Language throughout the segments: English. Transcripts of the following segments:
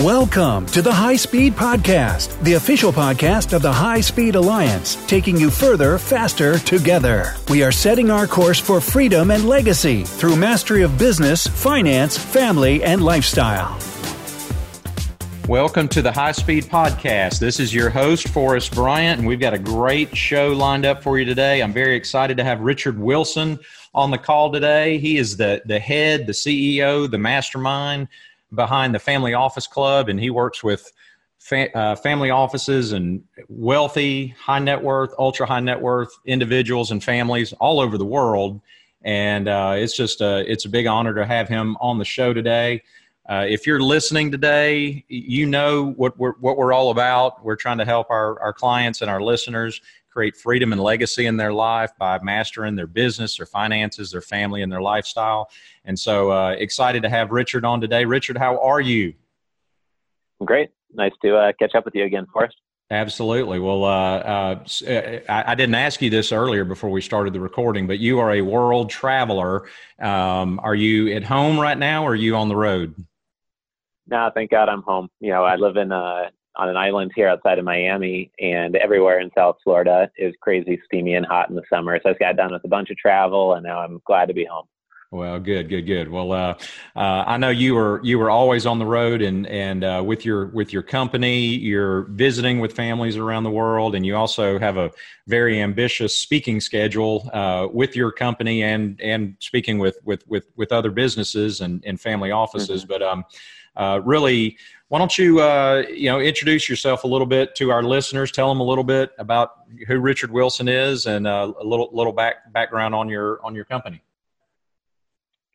Welcome to the High Speed Podcast, the official podcast of the High Speed Alliance, taking you further, faster, together. We are setting our course for freedom and legacy through mastery of business, finance, family, and lifestyle. Welcome to the High Speed Podcast. This is your host, Forrest Bryant, and we've got a great show lined up for you today. I'm very excited to have Richard Wilson on the call today. He is the, the head, the CEO, the mastermind behind the Family Office Club, and he works with fa- uh, family offices and wealthy, high net worth, ultra high net worth individuals and families all over the world. And uh, it's just a, it's a big honor to have him on the show today. Uh, if you're listening today, you know what we're, what we're all about. We're trying to help our, our clients and our listeners create freedom and legacy in their life by mastering their business, their finances, their family, and their lifestyle. And so uh, excited to have Richard on today. Richard, how are you? Great. Nice to uh, catch up with you again, Forrest. Absolutely. Well, uh, uh, uh, I, I, didn't ask you this earlier before we started the recording, but you are a world traveler. Um, are you at home right now or are you on the road? No, thank God I'm home. You know, I live in uh, on an island here outside of Miami, and everywhere in South Florida is crazy steamy and hot in the summer. So I got done with a bunch of travel, and now I'm glad to be home. Well, good, good, good. Well, uh, uh, I know you were you were always on the road, and and uh, with your with your company, you're visiting with families around the world, and you also have a very ambitious speaking schedule uh, with your company, and and speaking with with with with other businesses and and family offices. Mm-hmm. But um, uh, really, why don't you uh, you know introduce yourself a little bit to our listeners? Tell them a little bit about who Richard Wilson is, and uh, a little little back background on your on your company.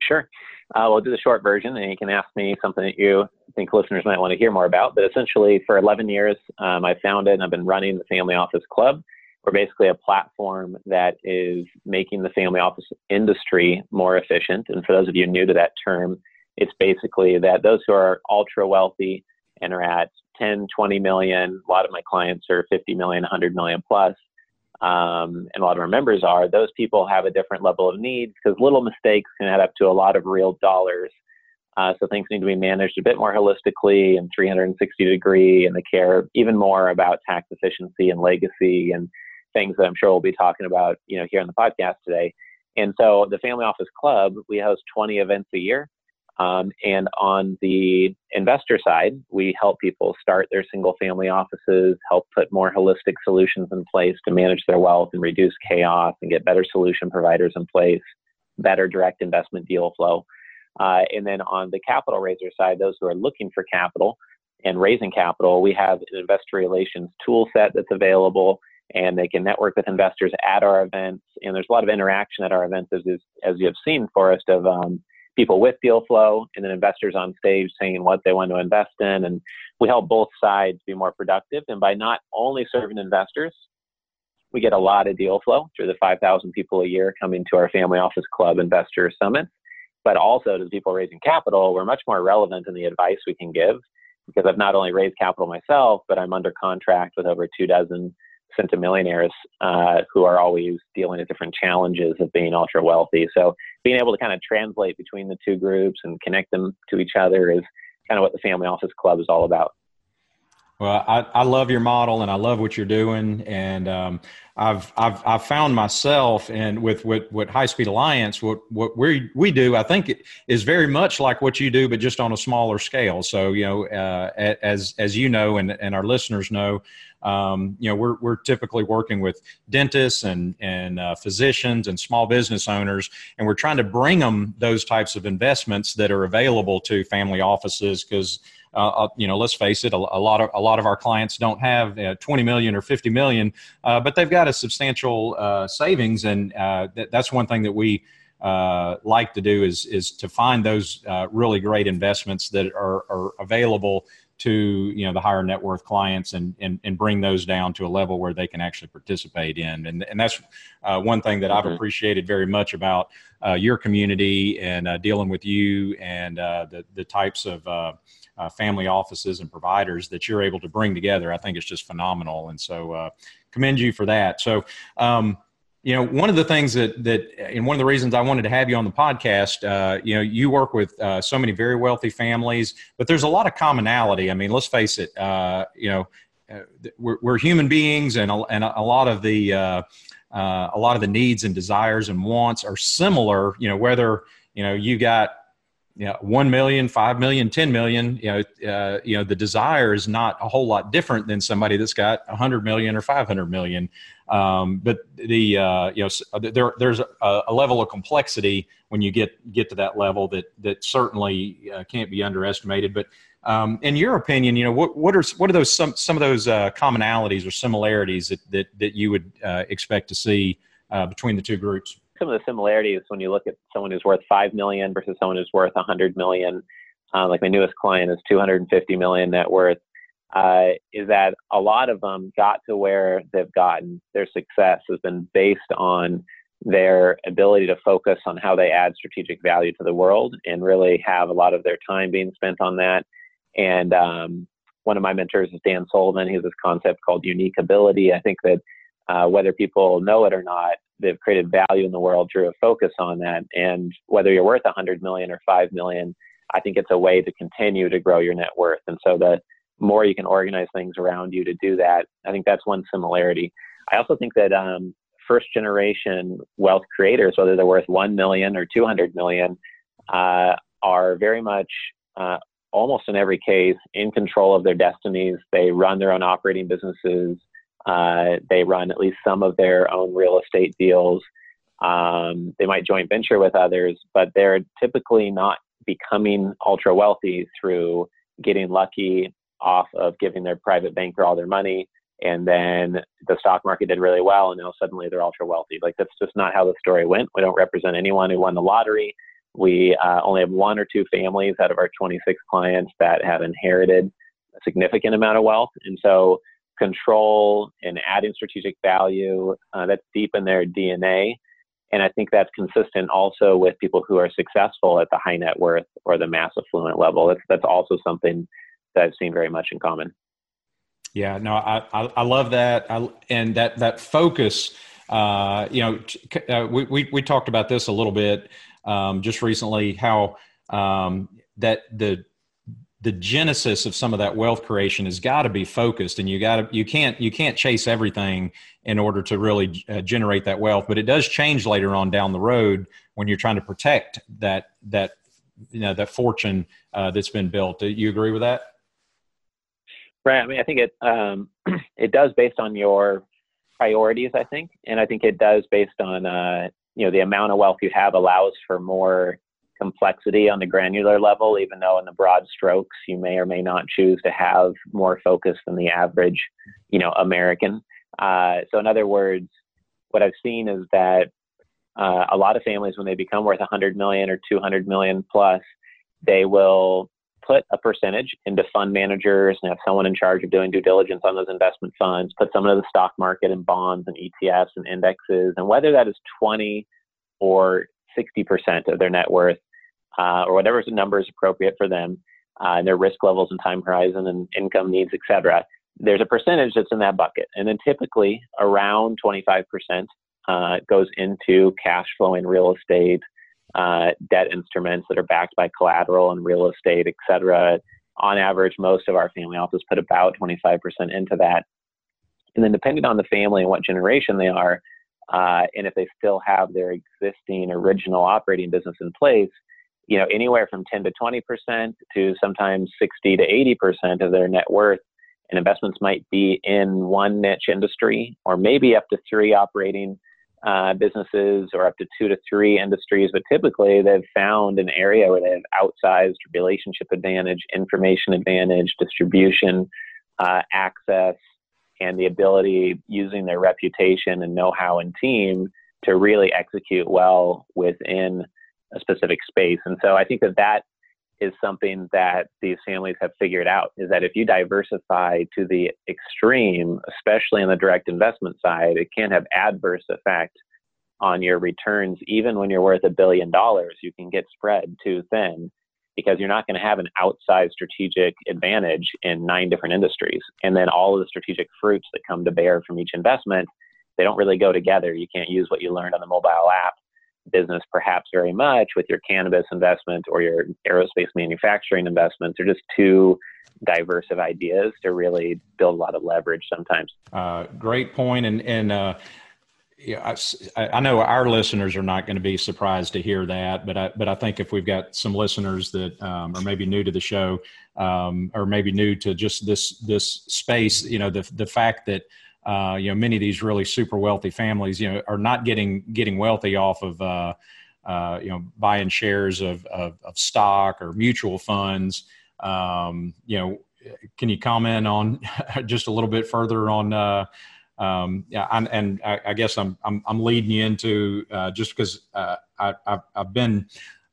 Sure. Uh, we'll do the short version, and you can ask me something that you think listeners might want to hear more about. But essentially, for 11 years, um, I founded and I've been running the Family Office Club. We're basically a platform that is making the family office industry more efficient. And for those of you new to that term, it's basically that those who are ultra wealthy and are at 10, 20 million, a lot of my clients are 50 million, 100 million plus, um, and a lot of our members are, those people have a different level of needs because little mistakes can add up to a lot of real dollars. Uh, so things need to be managed a bit more holistically and 360 degree, and they care even more about tax efficiency and legacy and things that I'm sure we'll be talking about, you know, here on the podcast today. And so the Family Office Club, we host 20 events a year. Um, and on the investor side, we help people start their single family offices, help put more holistic solutions in place to manage their wealth and reduce chaos and get better solution providers in place, better direct investment deal flow. Uh, and then on the capital raiser side, those who are looking for capital and raising capital, we have an investor relations tool set that's available and they can network with investors at our events. And there's a lot of interaction at our events, as, as you have seen, Forrest, of um, people with deal flow and then investors on stage saying what they want to invest in. And we help both sides be more productive. And by not only serving investors, we get a lot of deal flow through the 5,000 people a year coming to our Family Office Club Investor Summit. But also to the people raising capital, we're much more relevant in the advice we can give because I've not only raised capital myself, but I'm under contract with over two dozen centimillionaires uh, who are always dealing with different challenges of being ultra wealthy. So being able to kind of translate between the two groups and connect them to each other is kind of what the Family Office Club is all about. Well, I, I love your model and I love what you're doing. And um, I've, I've, I've found myself and with what, what High Speed Alliance, what, what we, we do, I think it is very much like what you do, but just on a smaller scale. So, you know, uh, as, as you know, and, and our listeners know, um, you know, we're, we're typically working with dentists and, and uh, physicians and small business owners, and we're trying to bring them those types of investments that are available to family offices because uh, uh, you know, let's face it, a, a, lot of a lot of our clients don't have uh, 20 million or 50 million, uh, but they've got a substantial uh, savings, and uh, th- that's one thing that we like to do is is to find those really great investments that are, are available to you know the higher net worth clients and, and and bring those down to a level where they can actually participate in. And and that's uh, one thing that I've appreciated very much about uh, your community and uh, dealing with you and the the types of uh, family offices and providers that you're able to bring together. I think it's just phenomenal, and so uh, commend you for that. So. Um, you know, one of the things that that, and one of the reasons I wanted to have you on the podcast, uh, you know, you work with uh, so many very wealthy families, but there's a lot of commonality. I mean, let's face it, uh, you know, uh, we're, we're, human beings, and a, and a lot of the uh, uh, a lot of the needs and desires and wants are similar. You know, whether you know you got you know, 1 million, 5 million, 10 million, you know, uh, you know, the desire is not a whole lot different than somebody that's got 100 million or 500 million. Um, but the, uh, you know, uh, there, there's a, a, level of complexity when you get, get to that level that, that certainly uh, can't be underestimated. But um, in your opinion, you know, what, what are, what are those, some, some of those uh, commonalities or similarities that, that, that you would uh, expect to see between the two groups? Some of the similarities when you look at someone who's worth five million versus someone who's worth a hundred million. Uh, like my newest client is 250 million net worth. Uh, is that a lot of them got to where they've gotten. Their success has been based on their ability to focus on how they add strategic value to the world and really have a lot of their time being spent on that. And um, one of my mentors is Dan Sullivan. He has this concept called unique ability. I think that uh, whether people know it or not, they've created value in the world through a focus on that. And whether you're worth 100 million or 5 million, I think it's a way to continue to grow your net worth. And so the more you can organize things around you to do that, I think that's one similarity. I also think that um, first generation wealth creators, whether they're worth 1 million or 200 million, uh, are very much uh, almost in every case in control of their destinies. They run their own operating businesses. Uh, they run at least some of their own real estate deals. Um, they might joint venture with others, but they're typically not becoming ultra wealthy through getting lucky off of giving their private banker all their money. And then the stock market did really well, and now suddenly they're ultra wealthy. Like that's just not how the story went. We don't represent anyone who won the lottery. We uh, only have one or two families out of our 26 clients that have inherited a significant amount of wealth. And so control and adding strategic value. Uh, that's deep in their DNA. And I think that's consistent also with people who are successful at the high net worth or the mass affluent level. That's, that's also something that I've seen very much in common. Yeah, no, I, I, I love that. I, and that, that focus, uh, you know, uh, we, we, we talked about this a little bit um, just recently, how um, that the, the genesis of some of that wealth creation has got to be focused and you got to you can't you can't chase everything in order to really uh, generate that wealth but it does change later on down the road when you're trying to protect that that you know that fortune uh, that's been built. Do you agree with that? Right i mean i think it um, it does based on your priorities i think and i think it does based on uh, you know the amount of wealth you have allows for more complexity on the granular level, even though in the broad strokes you may or may not choose to have more focus than the average, you know, American. Uh, so in other words, what I've seen is that uh, a lot of families, when they become worth 100 million or 200 million plus, they will put a percentage into fund managers and have someone in charge of doing due diligence on those investment funds, put some into the stock market and bonds and ETFs and indexes. And whether that is 20 or 60% of their net worth, uh, or whatever number is appropriate for them, uh, and their risk levels and time horizon and income needs, et cetera. There's a percentage that's in that bucket. And then typically around 25% uh, goes into cash flow flowing real estate, uh, debt instruments that are backed by collateral and real estate, et cetera. On average, most of our family offices put about 25% into that. And then depending on the family and what generation they are, uh, and if they still have their existing original operating business in place, you know, anywhere from 10 to 20% to sometimes 60 to 80% of their net worth. And investments might be in one niche industry or maybe up to three operating uh, businesses or up to two to three industries. But typically, they've found an area where they have outsized relationship advantage, information advantage, distribution, uh, access, and the ability using their reputation and know how and team to really execute well within a specific space. And so I think that that is something that these families have figured out is that if you diversify to the extreme, especially on the direct investment side, it can have adverse effect on your returns. Even when you're worth a billion dollars, you can get spread too thin because you're not going to have an outsized strategic advantage in nine different industries. And then all of the strategic fruits that come to bear from each investment they don't really go together. You can't use what you learned on the mobile app business perhaps very much with your cannabis investment or your aerospace manufacturing investments are just too diverse of ideas to really build a lot of leverage sometimes. Uh, great point. And, and, uh, yeah, I, I, know our listeners are not going to be surprised to hear that, but I, but I think if we've got some listeners that um, are maybe new to the show, um, or maybe new to just this this space, you know, the the fact that uh, you know many of these really super wealthy families, you know, are not getting getting wealthy off of uh, uh, you know buying shares of, of, of stock or mutual funds. Um, you know, can you comment on just a little bit further on? Uh, um, yeah, and, and I, I, guess I'm, I'm, I'm leading you into uh, just because uh, I, have I've been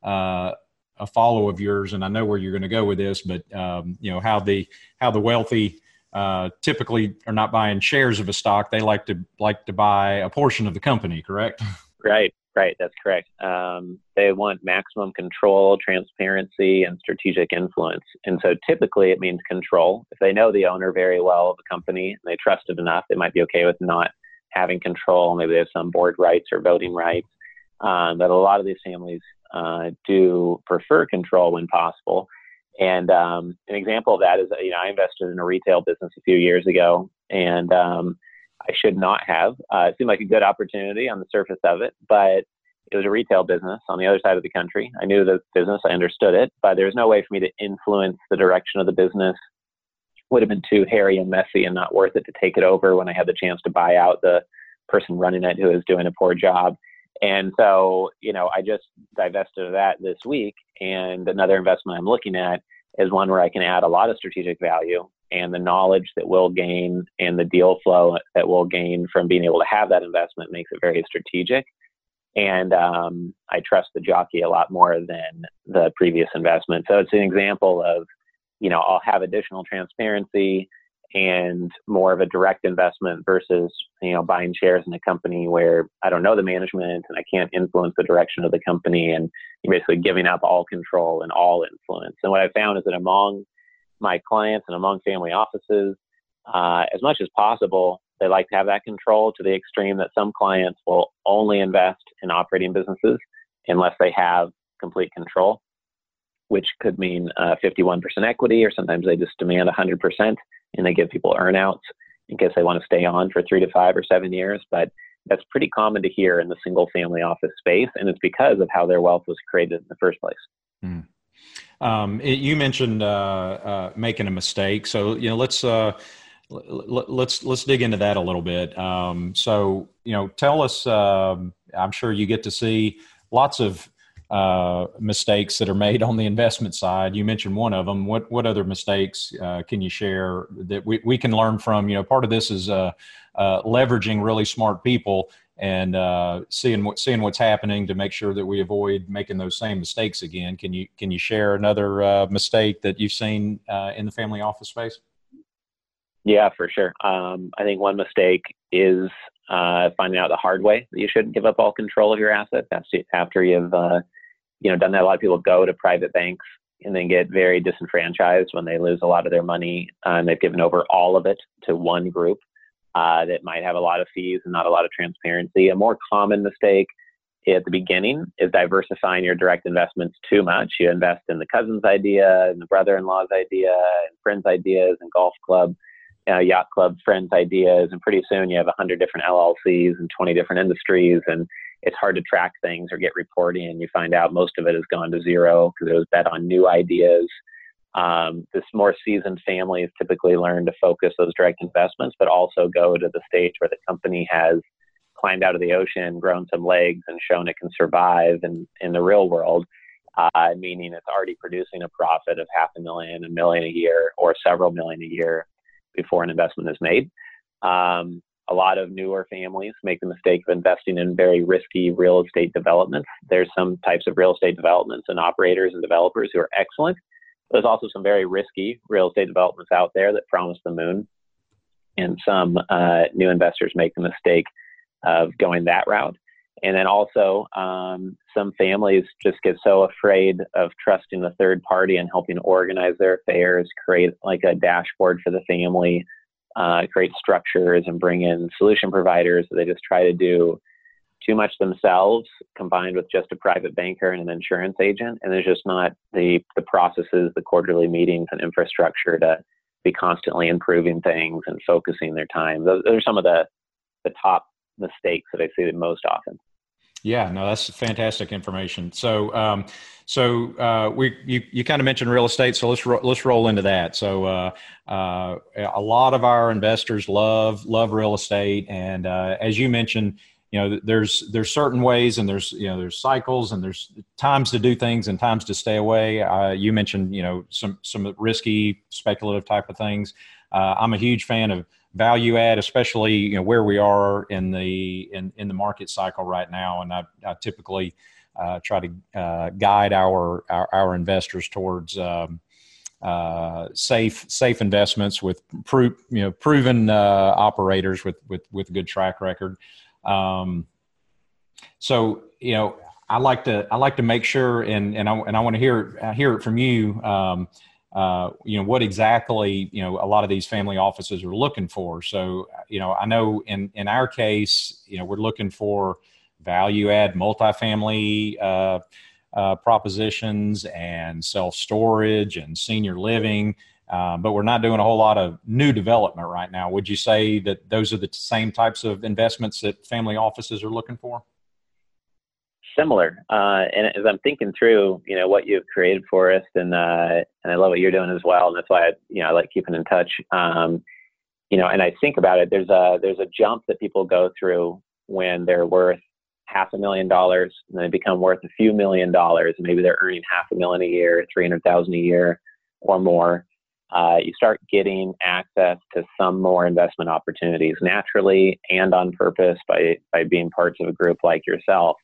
uh, a follower of yours, and I know where you're going to go with this. But um, you know how the how the wealthy uh, typically are not buying shares of a stock; they like to like to buy a portion of the company. Correct? Right. Right, that's correct. Um, they want maximum control, transparency, and strategic influence. And so typically it means control. If they know the owner very well of a company and they trust it enough, they might be okay with not having control. Maybe they have some board rights or voting rights. Um, but a lot of these families uh, do prefer control when possible. And um, an example of that is, you know, I invested in a retail business a few years ago, and um, I should not have. Uh, it seemed like a good opportunity on the surface of it, but it was a retail business on the other side of the country. I knew the business, I understood it, but there was no way for me to influence the direction of the business. Would have been too hairy and messy and not worth it to take it over when I had the chance to buy out the person running it who was doing a poor job. And so, you know, I just divested of that this week. And another investment I'm looking at is one where I can add a lot of strategic value and the knowledge that we'll gain and the deal flow that we'll gain from being able to have that investment makes it very strategic. And um, I trust the jockey a lot more than the previous investment. So it's an example of, you know, I'll have additional transparency and more of a direct investment versus, you know, buying shares in a company where I don't know the management and I can't influence the direction of the company. And basically giving up all control and all influence. And what I found is that among my clients and among family offices, uh, as much as possible, they like to have that control to the extreme that some clients will only invest in operating businesses unless they have complete control, which could mean uh, 51% equity, or sometimes they just demand 100% and they give people earnouts in case they want to stay on for three to five or seven years. But that's pretty common to hear in the single family office space, and it's because of how their wealth was created in the first place. Mm. Um, it, you mentioned uh, uh, making a mistake, so you know let's uh, l- let's let's dig into that a little bit. Um, so you know, tell us. Um, I'm sure you get to see lots of uh, mistakes that are made on the investment side. You mentioned one of them. What what other mistakes uh, can you share that we, we can learn from? You know, part of this is uh, uh leveraging really smart people and uh, seeing what seeing what's happening to make sure that we avoid making those same mistakes again. Can you can you share another uh, mistake that you've seen in the family office space? Yeah, for sure. Um, I think one mistake is finding out the hard way that you shouldn't give up all control of your assets after you've you know, done that. A lot of people go to private banks and then get very disenfranchised when they lose a lot of their money uh, and they've given over all of it to one group uh, that might have a lot of fees and not a lot of transparency. A more common mistake at the beginning is diversifying your direct investments too much. You invest in the cousin's idea and the brother-in-law's idea and friends' ideas and golf club, uh, yacht club friends' ideas, and pretty soon you have a hundred different LLCs and 20 different industries and it's hard to track things or get reporting, and you find out most of it has gone to zero because it was bet on new ideas. Um, this more seasoned families typically learn to focus those direct investments, but also go to the stage where the company has climbed out of the ocean, grown some legs, and shown it can survive in, in the real world. Uh, meaning it's already producing a profit of half a million, a million a year, or several million a year before an investment is made. Um, a lot of newer families make the mistake of investing in very risky real estate developments. There's some types of real estate developments and operators and developers who are excellent. There's also some very risky real estate developments out there that promise the moon. And some uh, new investors make the mistake of going that route. And then also, um, some families just get so afraid of trusting the third party and helping organize their affairs, create like a dashboard for the family, uh, create structures and bring in solution providers. They just try to do too much themselves combined with just a private banker and an insurance agent. And there's just not the, the processes, the quarterly meetings and infrastructure to be constantly improving things and focusing their time. Those, those are some of the, the top mistakes that I see the most often. Yeah, no, that's fantastic information. So, um, so uh, we you, you kind of mentioned real estate, so let's ro- let's roll into that. So, uh, uh, a lot of our investors love love real estate, and uh, as you mentioned, you know, there's there's certain ways, and there's you know there's cycles, and there's times to do things and times to stay away. Uh, you mentioned you know some some risky speculative type of things. Uh, I'm a huge fan of value add, especially you know where we are in the in, in the market cycle right now. And I, I typically uh, try to uh, guide our, our, our investors towards um, uh, safe safe investments with pro- you know proven uh, operators with with with a good track record. Um, so you know. I like to I like to make sure and and I and I want to hear hear it from you um, uh, you know what exactly you know a lot of these family offices are looking for. So you know i know in in our case you know we're looking for value add multifamily uh, uh, propositions and self storage and senior living uh, but we're not doing a whole lot of new development right now. Would you say that those are the same types of investments that family offices are looking for similar. Uh, and as I'm thinking through, you know, what you've created for us, and uh, and I love what you're doing as well, and that's why I, you know I like keeping in touch. Um, you know, and I think about it. There's a there's a jump that people go through when they're worth half a million dollars, and they become worth a few million dollars, maybe they're earning half a million a year, three hundred thousand a year, or more. Uh, you start getting access to some more investment opportunities naturally and on purpose by by being parts of a group like yourself.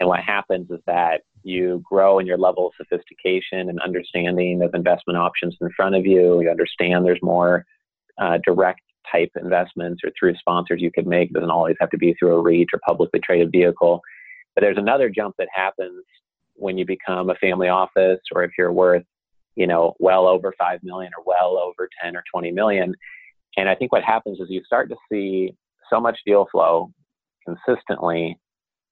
And what happens is that you grow in your level of sophistication and understanding of investment options in front of you. You understand there's more uh, direct type investments or through sponsors you could make. It doesn't always have to be through a REIT or publicly traded vehicle. But there's another jump that happens when you become a family office or if you're worth, you know, well over 5 million or well over 10 or 20 million. And I think what happens is you start to see so much deal flow consistently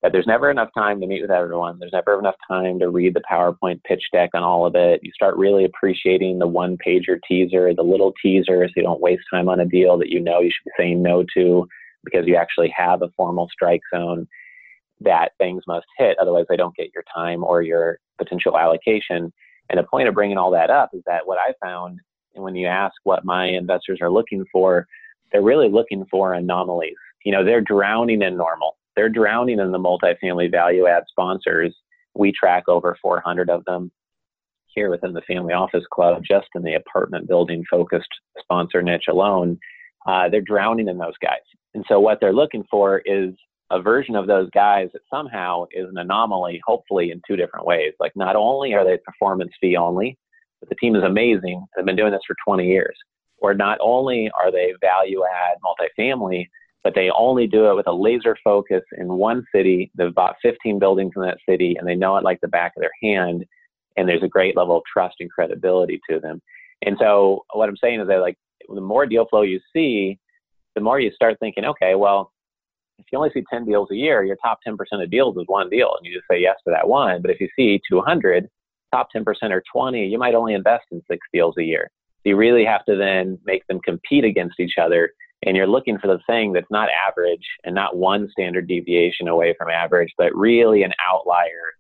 that there's never enough time to meet with everyone. There's never enough time to read the PowerPoint pitch deck on all of it. You start really appreciating the one pager teaser, the little teaser, so you don't waste time on a deal that you know you should be saying no to because you actually have a formal strike zone that things must hit. Otherwise, they don't get your time or your potential allocation. And the point of bringing all that up is that what I found and when you ask what my investors are looking for, they're really looking for anomalies. You know, they're drowning in normal they're drowning in the multifamily value add sponsors. We track over 400 of them here within the Family Office Club, just in the apartment building focused sponsor niche alone. Uh, they're drowning in those guys. And so, what they're looking for is a version of those guys that somehow is an anomaly, hopefully in two different ways. Like, not only are they performance fee only, but the team is amazing. They've been doing this for 20 years. Or not only are they value add multifamily, but they only do it with a laser focus in one city. They've bought 15 buildings in that city and they know it like the back of their hand. And there's a great level of trust and credibility to them. And so what I'm saying is that like the more deal flow you see, the more you start thinking, okay, well, if you only see 10 deals a year, your top 10% of deals is one deal and you just say yes to that one. But if you see 200, top 10% or 20, you might only invest in six deals a year. So you really have to then make them compete against each other and you're looking for the thing that's not average and not one standard deviation away from average, but really an outlier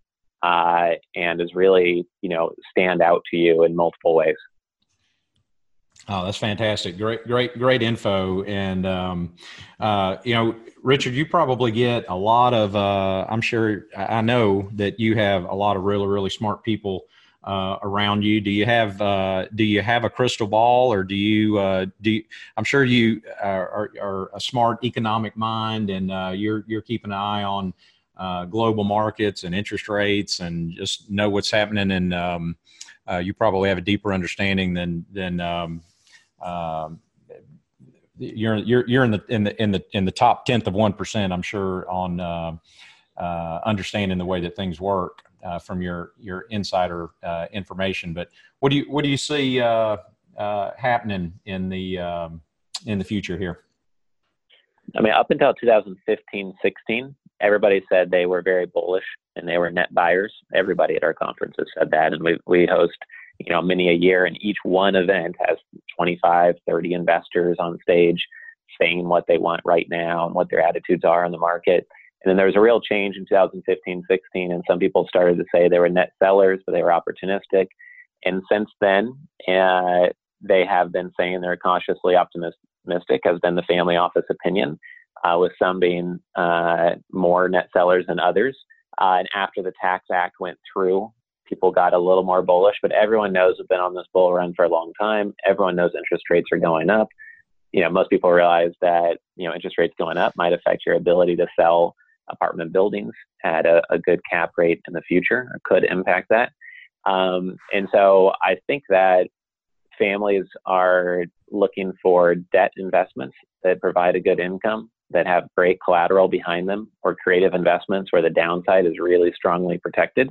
uh, and is really, you know, stand out to you in multiple ways. Oh, that's fantastic! Great, great, great info. And um, uh, you know, Richard, you probably get a lot of. Uh, I'm sure I know that you have a lot of really, really smart people uh, around you? Do you have uh, do you have a crystal ball, or do you uh, do? You, I'm sure you are, are, a smart economic mind, and uh, you're you're keeping an eye on uh, global markets and interest rates, and just know what's happening. And um, uh, you probably have a deeper understanding than than. Um, um, you're you're you're in the in the in the in the top tenth of one percent, I'm sure, on understanding the way that things work uh, from your your insider uh, information. But what do you what do you see uh, uh happening in the um, in the future here? I mean, up until 2015, 16, everybody said they were very bullish and they were net buyers. Everybody at our conference has said that, and we we host you know many a year, and each one event has 25, 30 investors on stage saying what they want right now and what their attitudes are on the market. And then there was a real change in 2015, 16, and some people started to say they were net sellers, but they were opportunistic. And since then, uh, they have been saying they're cautiously optimistic, has been the family office opinion, uh, with some being uh, more net sellers than others. Uh, and after the Tax Act went through, people got a little more bullish, but everyone knows we've been on this bull run for a long time. Everyone knows interest rates are going up. You know, most people realize that, you know, interest rates going up might affect your ability to sell apartment buildings at a, a good cap rate in the future, could impact that. Um, and so I think that families are looking for debt investments that provide a good income, that have great collateral behind them, or creative investments where the downside is really strongly protected,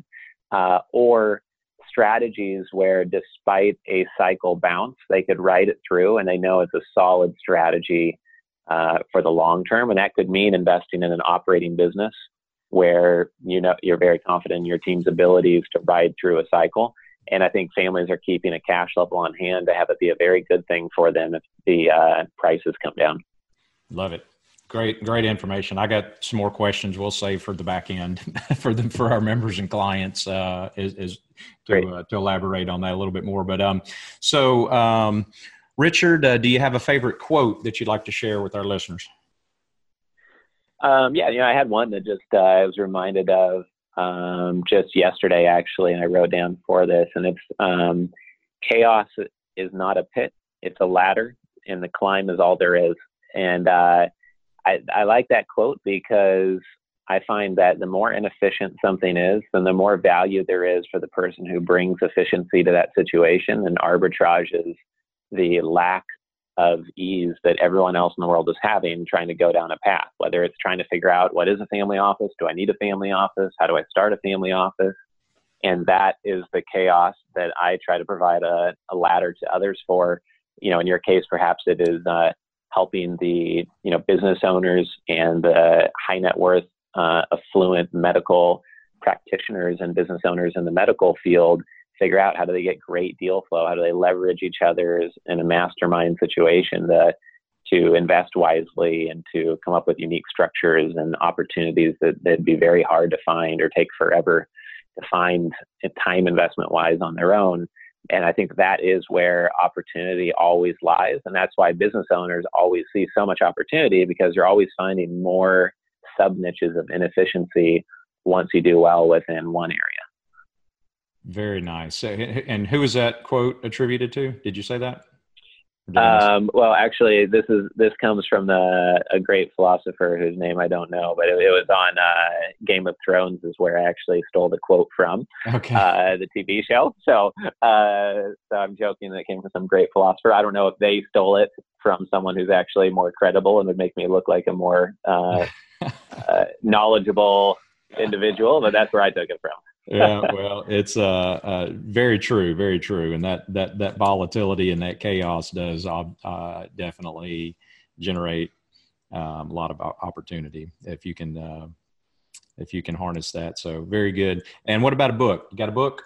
uh, or strategies where despite a cycle bounce, they could ride it through and they know it's a solid strategy uh, for the long term. And that could mean investing in an operating business where you know you're very confident in your team's abilities to ride through a cycle. And I think families are keeping a cash level on hand to have it be a very good thing for them if the uh, prices come down. Love it. Great, great information. I got some more questions. We'll save for the back end for them for our members and clients uh, is, is to uh, to elaborate on that a little bit more. But um, so um, Richard, uh, do you have a favorite quote that you'd like to share with our listeners? Um, yeah, you know, I had one that just uh, I was reminded of um, just yesterday, actually, and I wrote down for this, and it's um, chaos is not a pit; it's a ladder, and the climb is all there is. And uh, I, I like that quote because I find that the more inefficient something is, then the more value there is for the person who brings efficiency to that situation and arbitrages the lack of ease that everyone else in the world is having trying to go down a path, whether it's trying to figure out what is a family office? Do I need a family office? How do I start a family office? And that is the chaos that I try to provide a, a ladder to others for. You know, in your case, perhaps it is uh, helping the you know business owners and the high net worth, uh, affluent medical practitioners and business owners in the medical field figure out how do they get great deal flow, how do they leverage each other's in a mastermind situation to, to invest wisely and to come up with unique structures and opportunities that that'd be very hard to find or take forever to find time investment wise on their own. And I think that is where opportunity always lies. And that's why business owners always see so much opportunity because you're always finding more sub niches of inefficiency once you do well within one area. Very nice. And who is that quote attributed to? Did you say that? Um, well, actually, this is this comes from the, a great philosopher whose name I don't know, but it, it was on uh, Game of Thrones, is where I actually stole the quote from. Okay. Uh, the TV show. So, uh, so I'm joking that it came from some great philosopher. I don't know if they stole it from someone who's actually more credible and would make me look like a more uh, uh, knowledgeable individual, but that's where I took it from yeah, well, it's uh, uh, very true, very true, and that that that volatility and that chaos does uh, definitely generate um, a lot of opportunity if you can uh, if you can harness that. So very good. And what about a book? You got a book?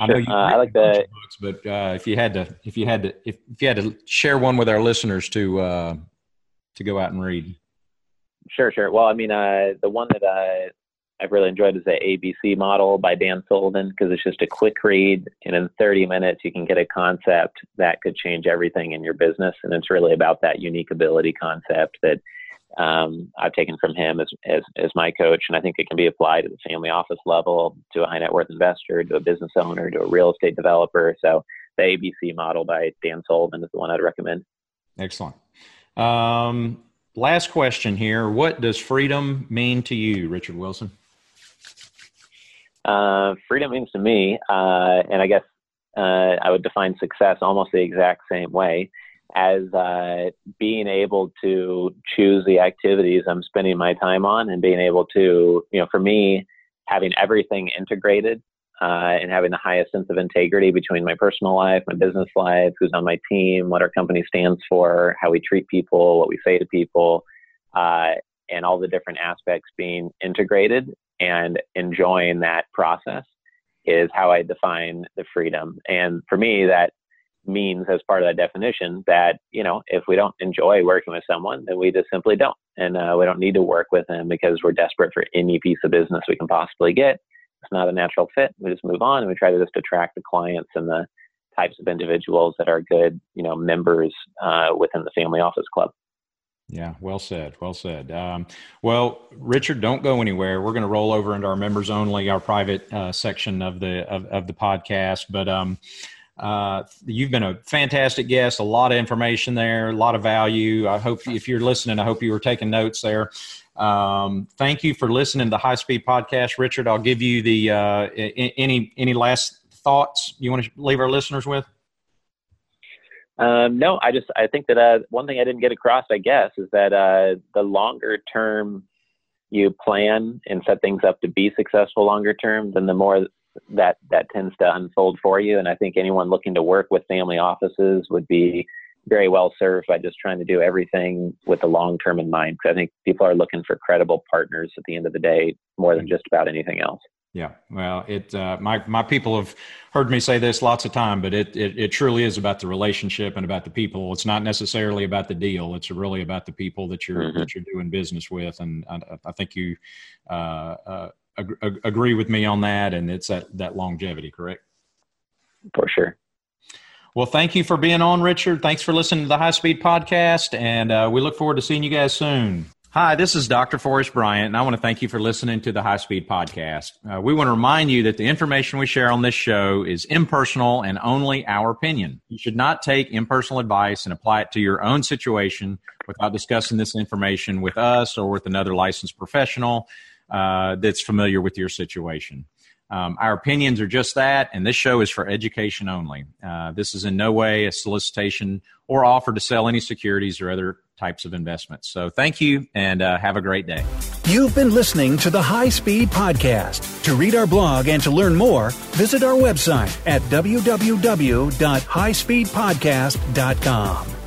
I know you uh, I like that books, but uh, if you had to, if you had to, if, if you had to share one with our listeners to uh, to go out and read. Sure, sure. Well, I mean, uh, the one that I I've really enjoyed is the ABC model by Dan Sullivan because it's just a quick read, and in 30 minutes you can get a concept that could change everything in your business. And it's really about that unique ability concept that um, I've taken from him as, as as my coach, and I think it can be applied at the family office level, to a high net worth investor, to a business owner, to a real estate developer. So the ABC model by Dan Sullivan is the one I'd recommend. Excellent. Um, last question here: What does freedom mean to you, Richard Wilson? Uh, freedom means to me, uh, and I guess uh, I would define success almost the exact same way as uh, being able to choose the activities I'm spending my time on and being able to, you know, for me, having everything integrated uh, and having the highest sense of integrity between my personal life, my business life, who's on my team, what our company stands for, how we treat people, what we say to people, and all the different aspects being integrated and enjoying that process is how I define the freedom. And for me, that means as part of that definition that you know if we don't enjoy working with someone then we just simply don't. And uh, we don't need to work with them because we're desperate for any piece of business we can possibly get. It's not a natural fit. We just move on and we try to just attract the clients and the types of individuals that are good you know members uh, within the family office club yeah, well said. Well said. Um, well, Richard, don't go anywhere. We're going to roll over into our members only, our private uh, section of the of, of the podcast. But um, uh, you've been a fantastic guest. A lot of information there, a lot of value. I hope if you're listening, I hope you were taking notes there. Um, thank you for listening to the High Speed Podcast, Richard. I'll give you the uh, any any last thoughts you want to leave our listeners with. Um, no, I just I think that uh, one thing I didn't get across, I guess, is that uh, the longer term you plan and set things up to be successful longer term, then the more that that tends to unfold for you. And I think anyone looking to work with family offices would be very well served by just trying to do everything with the long term in mind. Because I think people are looking for credible partners at the end of the day more than just about anything else. Yeah, well, it uh, my my people have heard me say this lots of time, but it, it, it truly is about the relationship and about the people. It's not necessarily about the deal. It's really about the people that you're mm-hmm. that you're doing business with, and I, I think you uh, uh, ag- agree with me on that, and it's that that longevity, correct? For sure. Well, thank you for being on, Richard. Thanks for listening to the High Speed Podcast, and uh, we look forward to seeing you guys soon. Hi, this is Dr. Forrest Bryant, and I want to thank you for listening to the High Speed Podcast. Uh, we want to remind you that the information we share on this show is impersonal and only our opinion. You should not take impersonal advice and apply it to your own situation without discussing this information with us or with another licensed professional uh, that's familiar with your situation. Um, our opinions are just that, and this show is for education only. Uh, this is in no way a solicitation or offer to sell any securities or other types of investments. So thank you and uh, have a great day. You've been listening to the High Speed Podcast. To read our blog and to learn more, visit our website at www.highspeedpodcast.com.